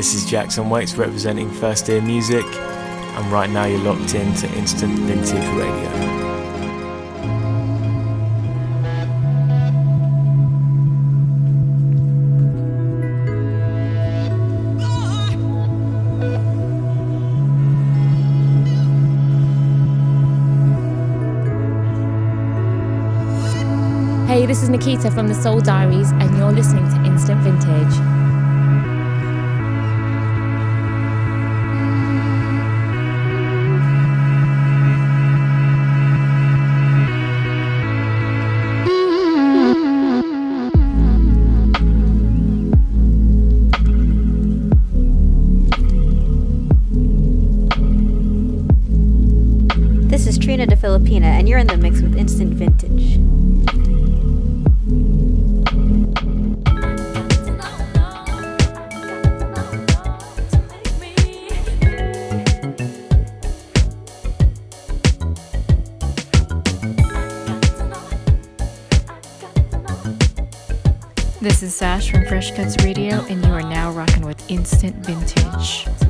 This is Jackson Waits representing First Ear Music, and right now you're locked into Instant Vintage Radio. Hey, this is Nikita from the Soul Diaries, and you're listening to Instant Vintage. Fresh Cuts Radio, and you are now rocking with Instant Vintage.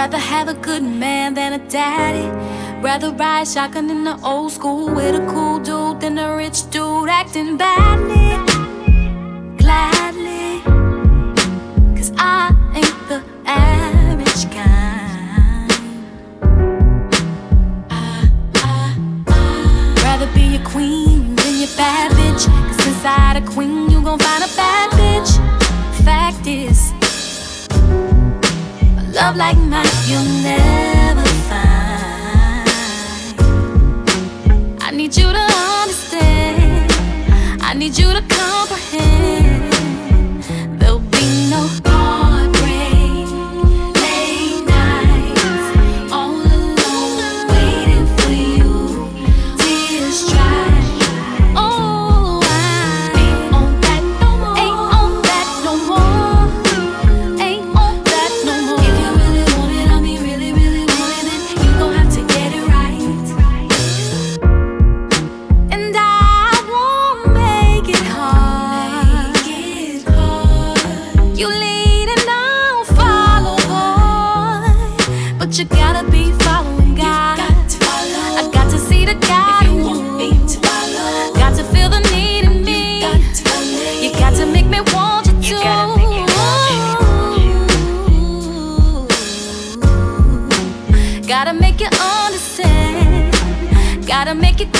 Rather have a good man than a daddy. Rather ride shotgun in the old school with a cool dude than a rich dude acting badly. gotta make it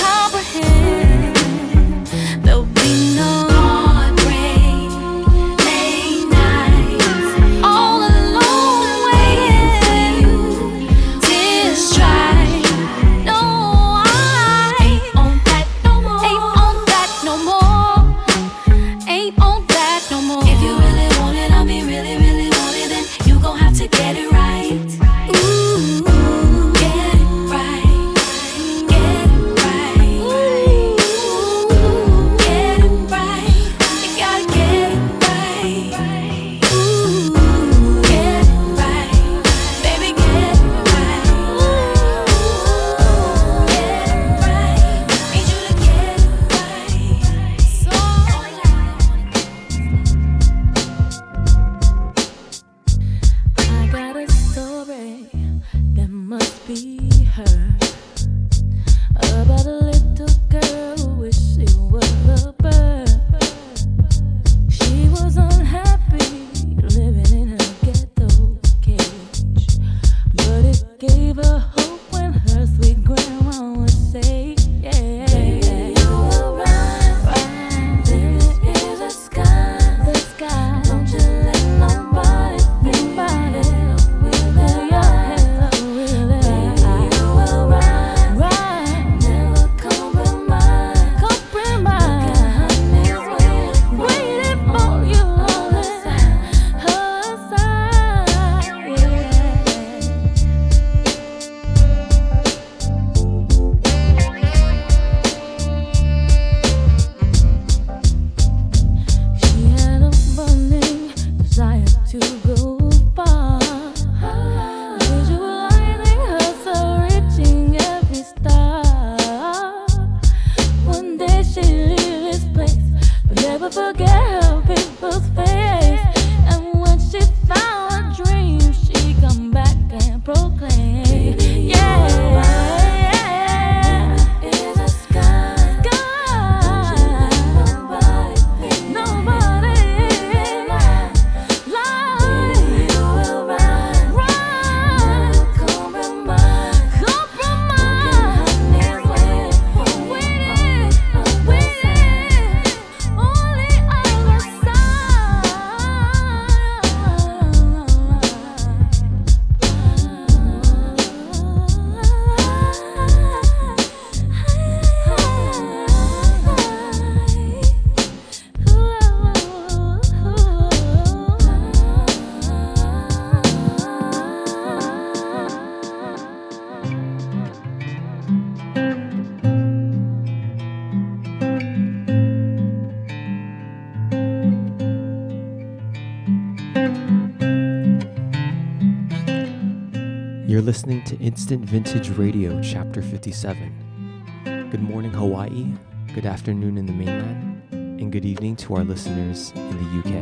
Instant Vintage Radio, Chapter 57. Good morning, Hawaii, good afternoon in the mainland, and good evening to our listeners in the UK.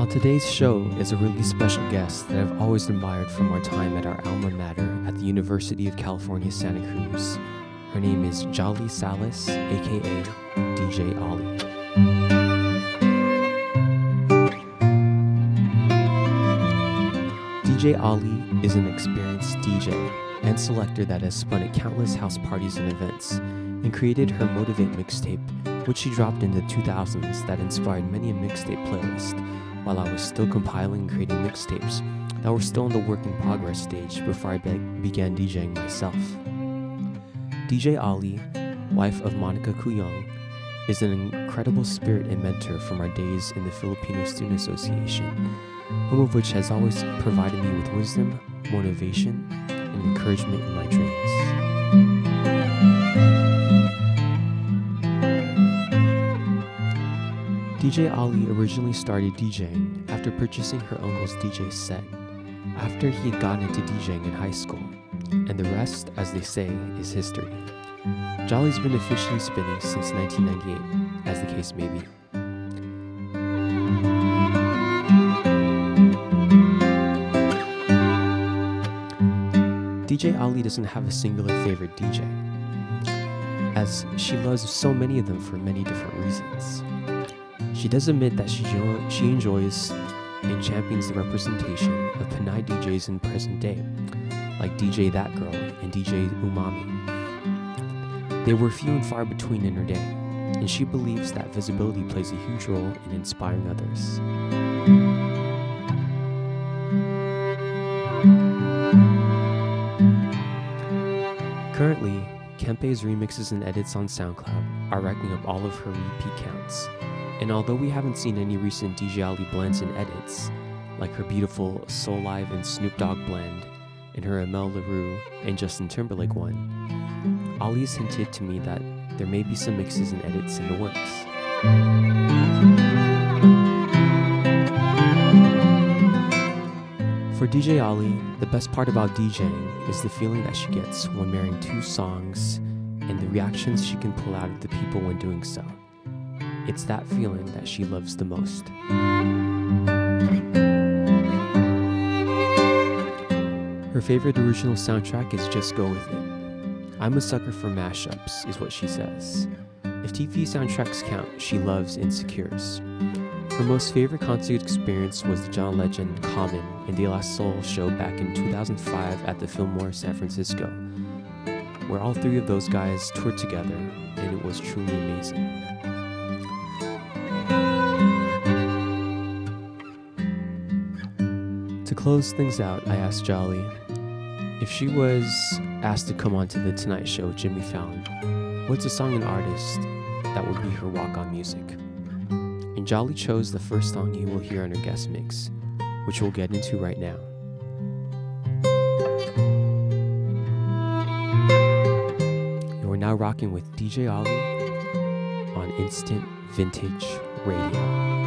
On today's show is a really special guest that I've always admired from our time at our alma mater at the University of California, Santa Cruz. Her name is Jolly Sales, aka DJ Olly. DJ Olly is an experienced DJ and selector that has spun at countless house parties and events and created her Motivate mixtape, which she dropped in the 2000s that inspired many a mixtape playlist while I was still compiling and creating mixtapes that were still in the work in progress stage before I be- began DJing myself. DJ Olly, wife of Monica Cuyong, is an incredible spirit and mentor from our days in the Filipino Student Association, home of which has always provided me with wisdom, motivation, and encouragement in my dreams. DJ Olly originally started DJing after purchasing her uncle's DJ set after he had gotten into DJing in high school, and the rest, as they say, is history. Jolly's been officially spinning since 1998, as the case may be. DJ Olly doesn't have a singular favorite DJ, as she loves so many of them for many different reasons. She does admit that she, jo- she enjoys and champions the representation of Pinay DJs in present day, like DJ That Girl and DJ Umami. They were few and far between in her day, and she believes that visibility plays a huge role in inspiring others. Currently, Kempe's remixes and edits on SoundCloud are racking up all of her repeat counts. And although we haven't seen any recent DJ Olly blends and edits, like her beautiful Soulive and Snoop Dogg blend, and her Amel Larrieux and Justin Timberlake one, Olly's hinted to me that there may be some mixes and edits in the works. For DJ Olly, the best part about DJing is the feeling that she gets when marrying two songs and the reactions she can pull out of the people when doing so. It's that feeling that she loves the most. Her favorite original soundtrack is Just Go With It. I'm a sucker for mashups, is what she says. If TV soundtracks count, she loves Insecures. Her most favorite concert experience was the John Legend Common in the Last Soul show back in 2005 at the Fillmore San Francisco, where all three of those guys toured together, and it was truly amazing. To close things out, I asked Jolly if she was asked to come on to the Tonight Show with Jimmy Fallon, what's a song and artist that would be her walk on music? And Jolly chose the first song you will hear on her guest mix, which we'll get into right now. You are now rocking with DJ Olly on Instant Vintage Radio.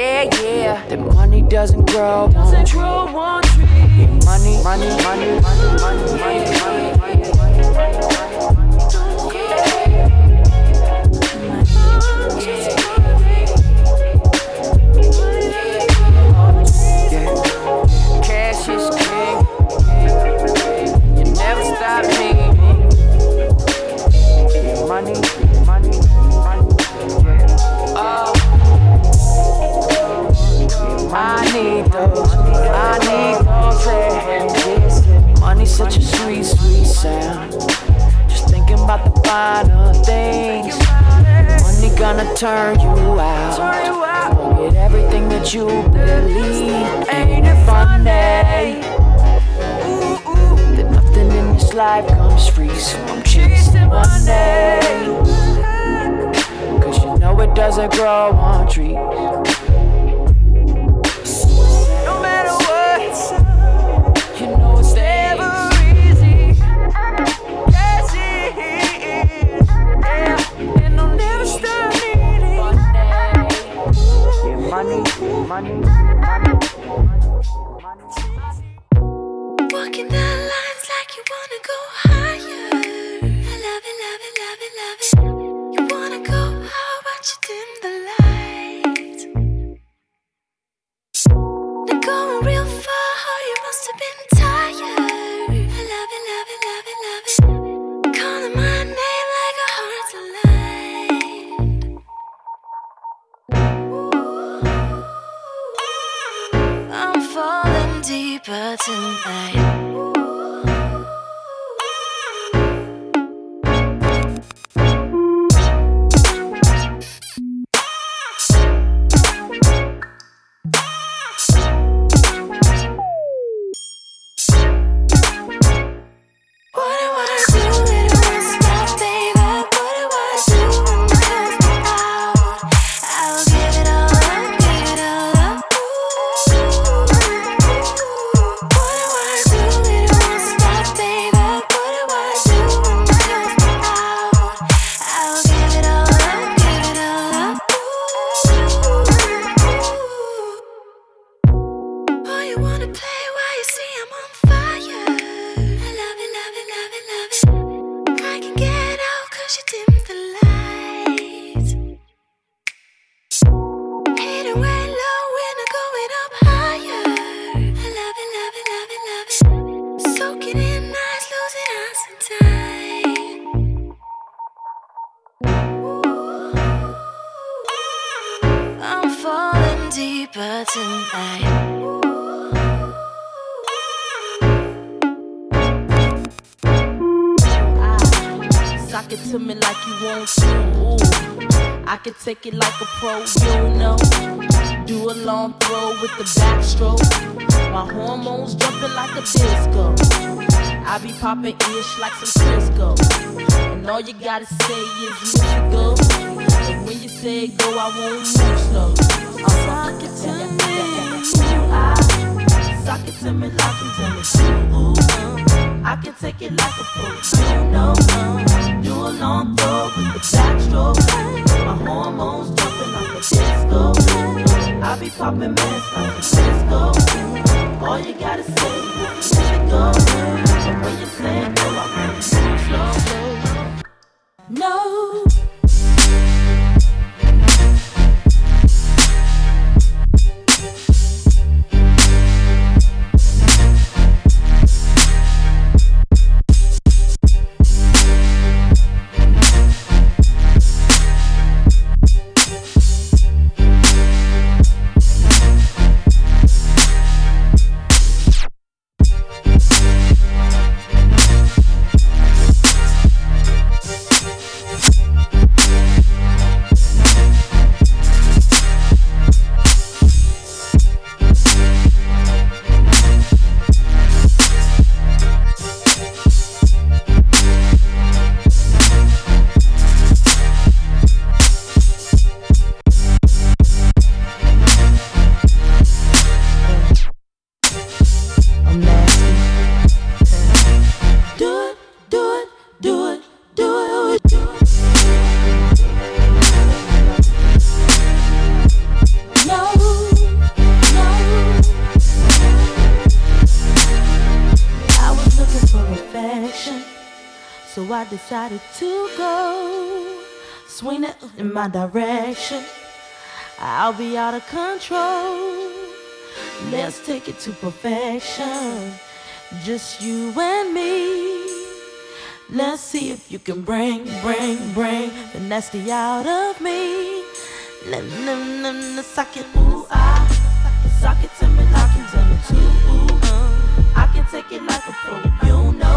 yeah, yeah. The money doesn't grow, doesn't grow on trees. Money, money, money, money, money, money, money. money. about the finer things. Money gonna turn you out. Forget everything that you believe. Ain't it funny? That nothing in this life comes free, so I'm chasing money. Cause you know it doesn't grow on trees. money. Popping ish like some Crisco. And all you gotta say is let go. And when you say go, I won't move slow. Sock it to me. Sock it to me like I'm telling. I can take it like a pro. You know, do a long throw with the backstroke. My hormones jumping like a disco. I be popping mess like a disco. All you gotta say is go. No. My direction. I'll be out of control. Let's take it to perfection. Just you and me. Let's see if you can bring, bring, bring the nasty out of me. Let them, them, the suck it, ooh, I suck it to me like you tell me to. Ooh, uh, I can take it like a pro, you know.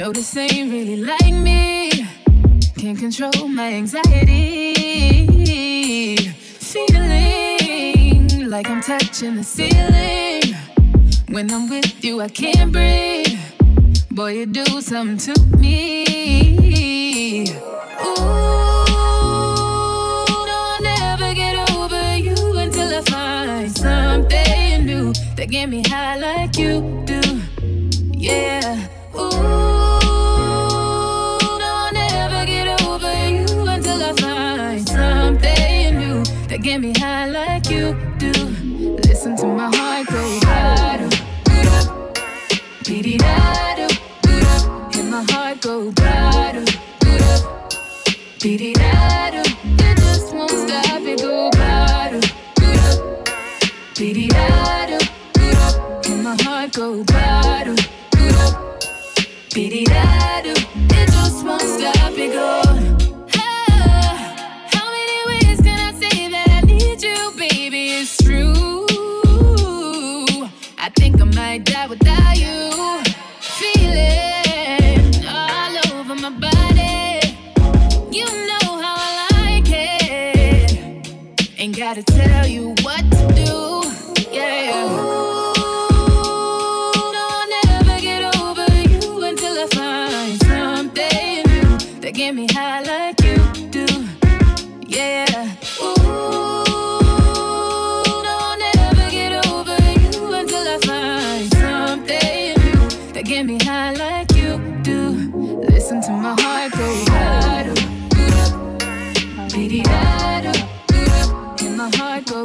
No, this ain't really like me. Can't control my anxiety. Feeling like I'm touching the ceiling. When I'm with you, I can't breathe. Boy, you do something to me. Ooh, no, I'll never get over you until I find something new that get me high like you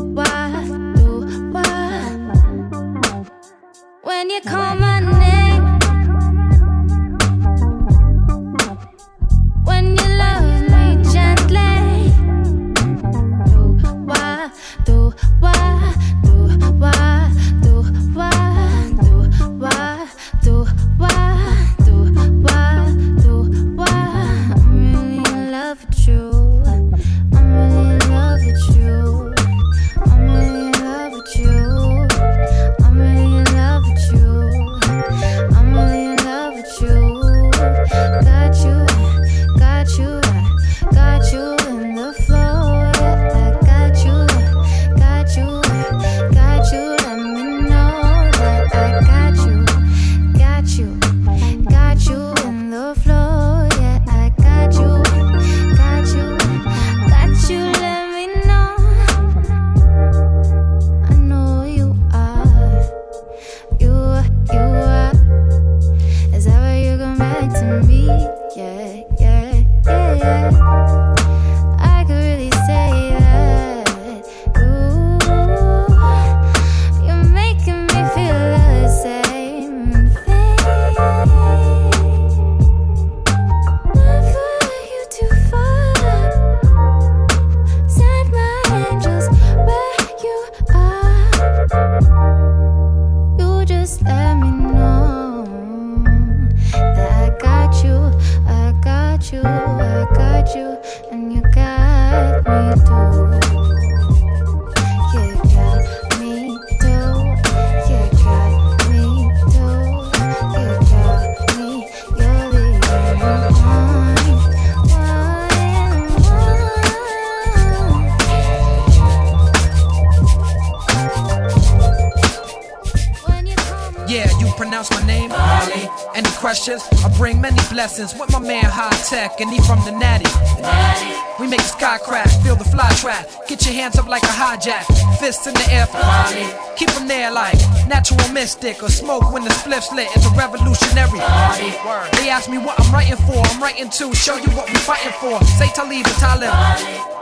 why, do why? When you call. From the Natty. We make the sky crack, feel the fly trap. Get your hands up like a hijack, fists in the air for Molly. Keep them there like natural mystic or smoke when the spliff's lit. It's a revolutionary. They ask me what I'm writing for. I'm writing to show you what we're fighting for. Say Talib and Talib.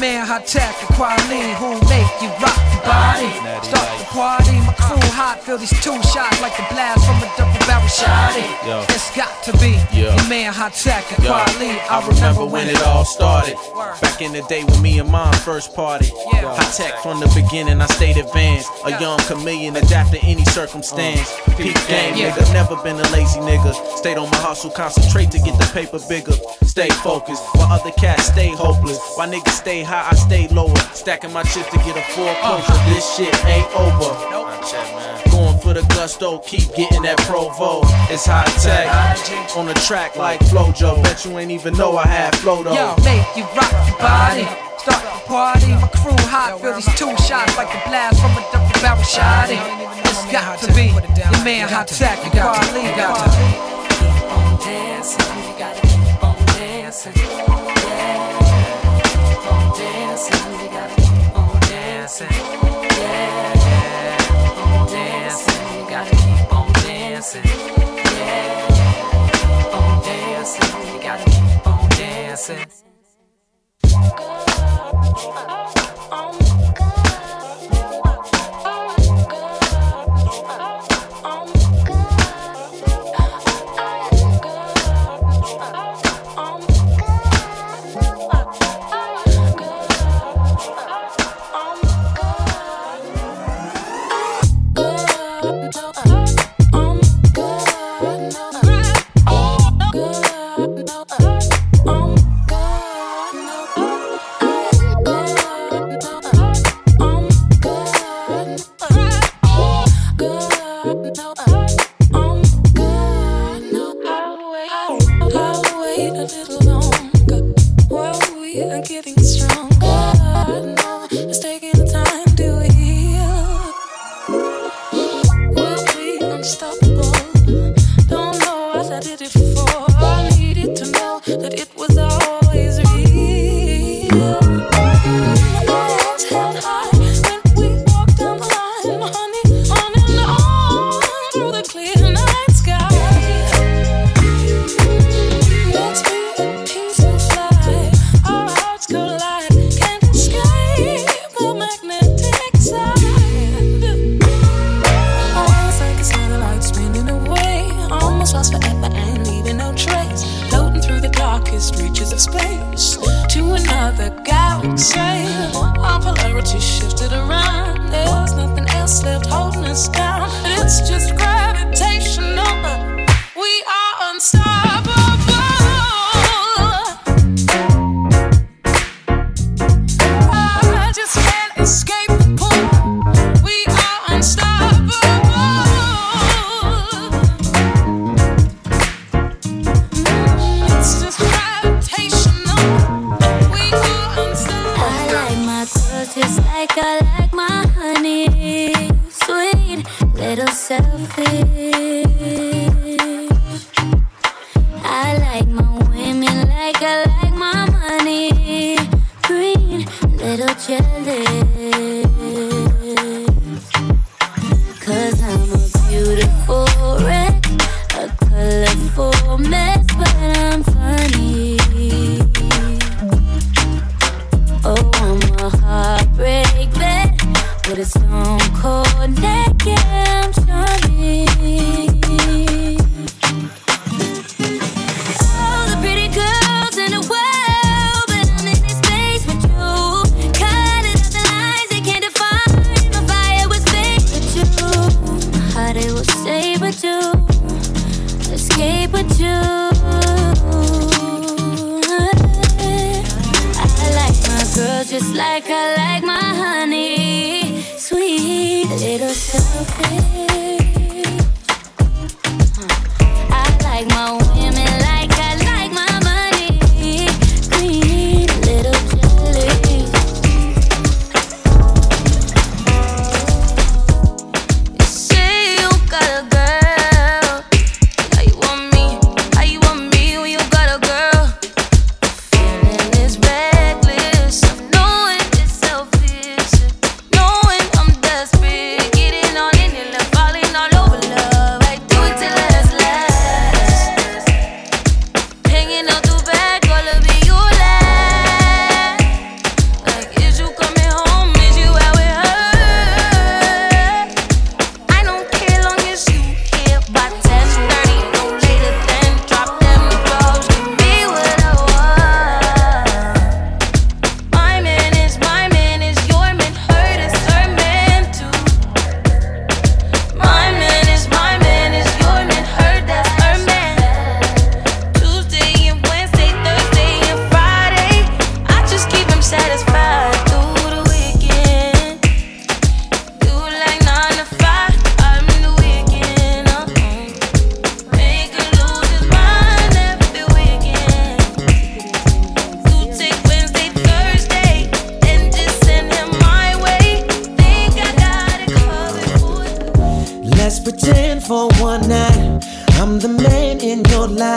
man Hi-Tek and Kweli who make you rock your body. Start the party, my crew hot. Feel these two shots like the blast from a double barrel shot. It's got to be Yeah. your man Hi-Tek and Yo, Kweli. I remember when it all started. Back in the day when me and mom first party. Yeah. Hi-Tek from the beginning, I stayed advanced. A young chameleon, adapt to any circumstance. Uh, Peak game, nigga. Never been a lazy nigga. Stayed on my hustle, concentrate to get the paper bigger. Stay focused, while other cats stay hopeless. While niggas stay high, I stay lower. Stacking my chips to get a four closer. Uh, uh-huh. this shit ain't over. Nope. Going for the gusto, keep getting that provo. It's high tech on the track like Flojo. Bet you ain't even know I had flow though. Yo, make you rock your body. Start the party, my crew hot, feel these two shots like a blast from a double barrel shot. It's got to be the man hot tech, you got to, you got to. Keep on dancing, you gotta keep on dancing. dancing. before. I needed to know that it was.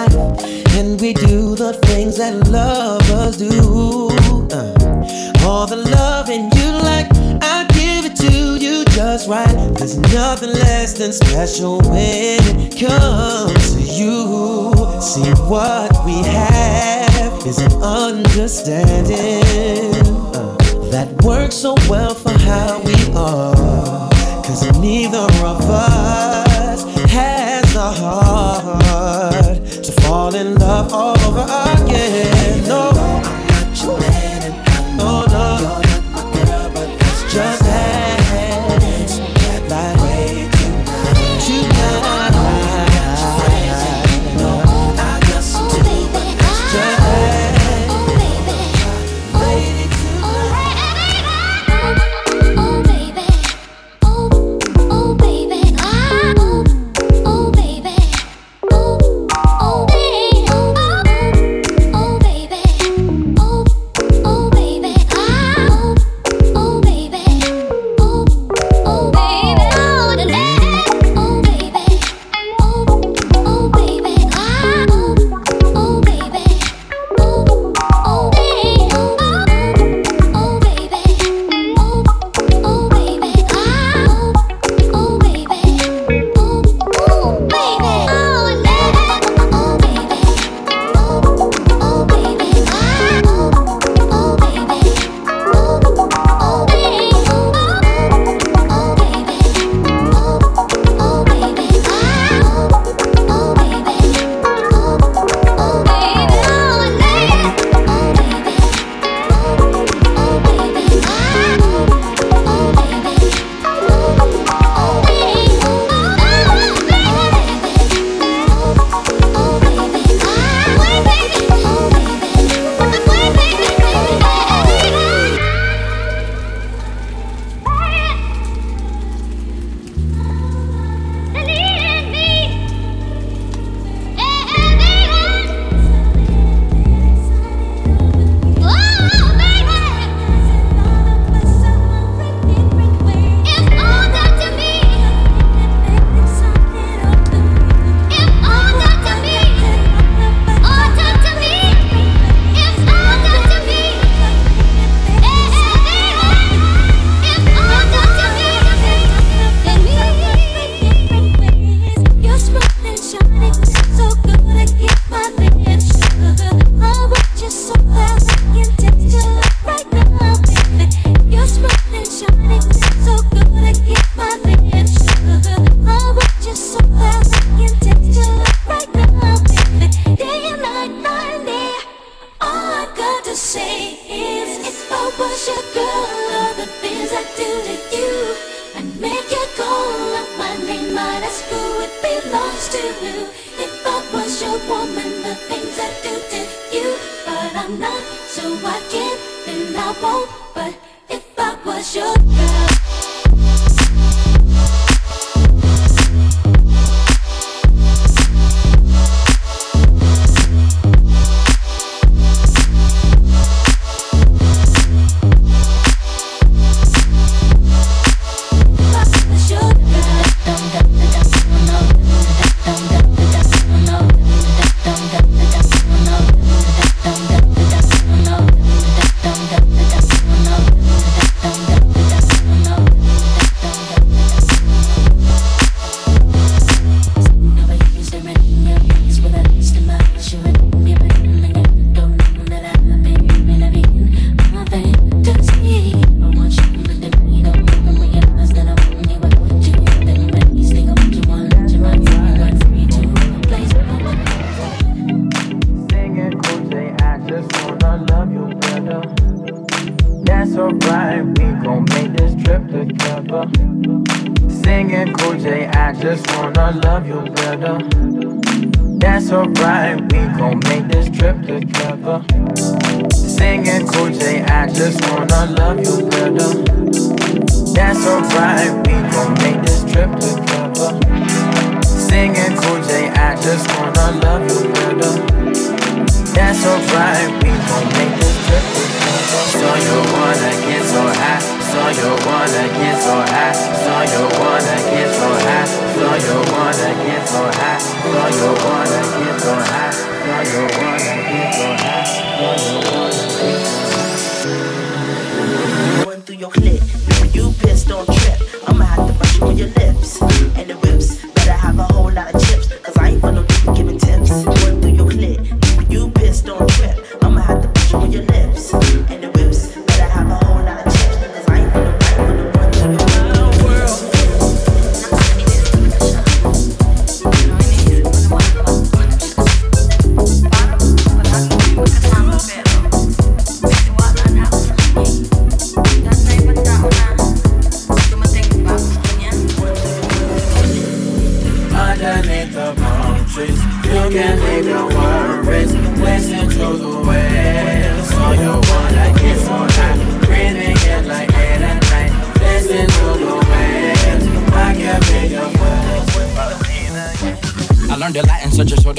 life, and we do the things that lovers do. Uh, all the loving you like, I give it to you just right. There's nothing less than special when it comes to you. See, what we have is an understanding uh, that works so well for how we are. Cause neither of us falling in love all over us.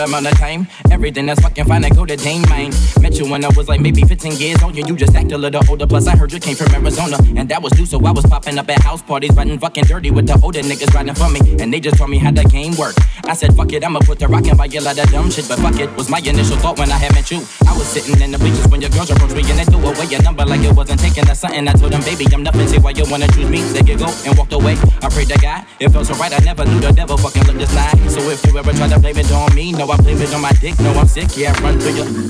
Amount of time. Everything that's fucking fine, I go to Dane, mine. Met you when I was like maybe 15 years old. You, you just act a little older. Plus, I heard you came from Arizona. And that was due, so I was popping up at house parties, riding fucking dirty with the older niggas riding for me. And they just told me how the game worked. I said, fuck it, I'ma put the rock and buy a lot of dumb shit. But fuck it, was my initial thought when I had met you. I was sitting in the bleachers when your girls approached me and they threw away your number like it wasn't taking a something. I told them, baby, I'm nothing. Say why you wanna choose me. They get go and walked away. I prayed to God, it felt so right. I never knew the devil fucking looked this nice. So if you ever try to blame it on me, no, I blame it on my dick. No, I'm sick, yeah, run.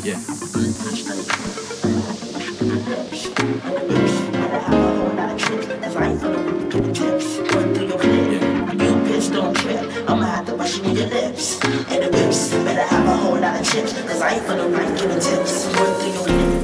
Yeah. To brush you your lips And the whips Better have a whole lot of chips Cause I ain't finna like giving tips through your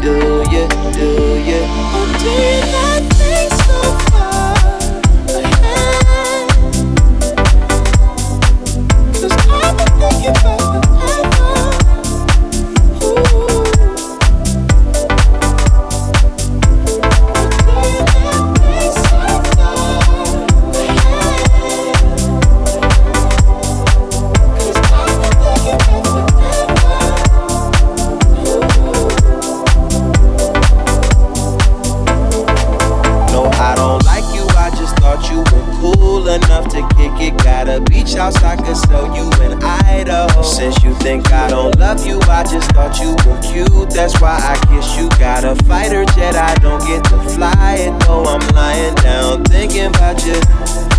do you, do you? think I don't love you, I just thought you were cute. That's why I guess you got a fighter jet. I don't get to fly it, though I'm lying down thinking about you.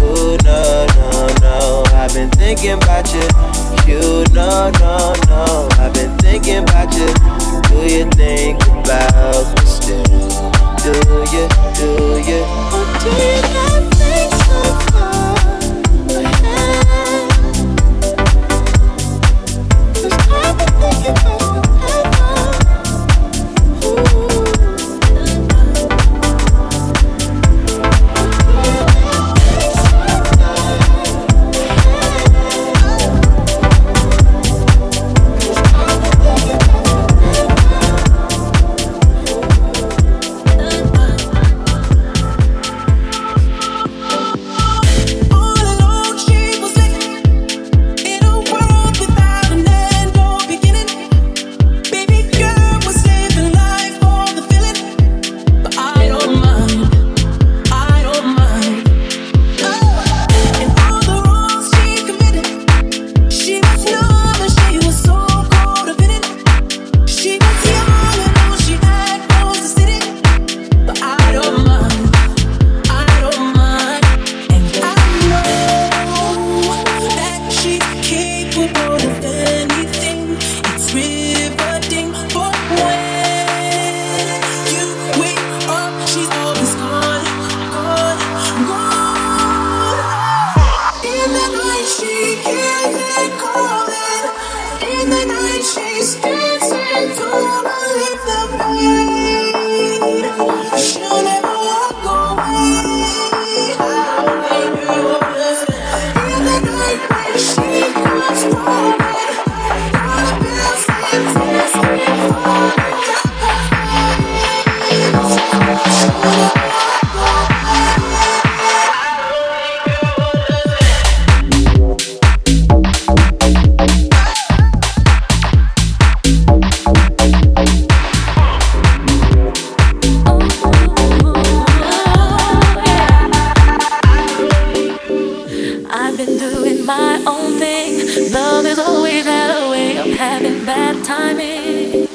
Ooh, no, no, no. I've been thinking about you. You, no, no, no. I've been thinking about you. Do you think about me still? Do you, do you, or do you not? bad timing.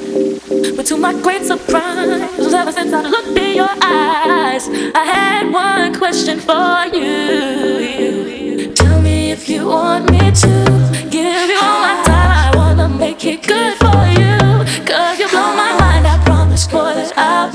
But to my great surprise, ever since I looked in your eyes, I had one question for you. Tell me if you want me to give you all my time. I wanna make it good for you. Cause you blow my mind, I promise, boy, that I'll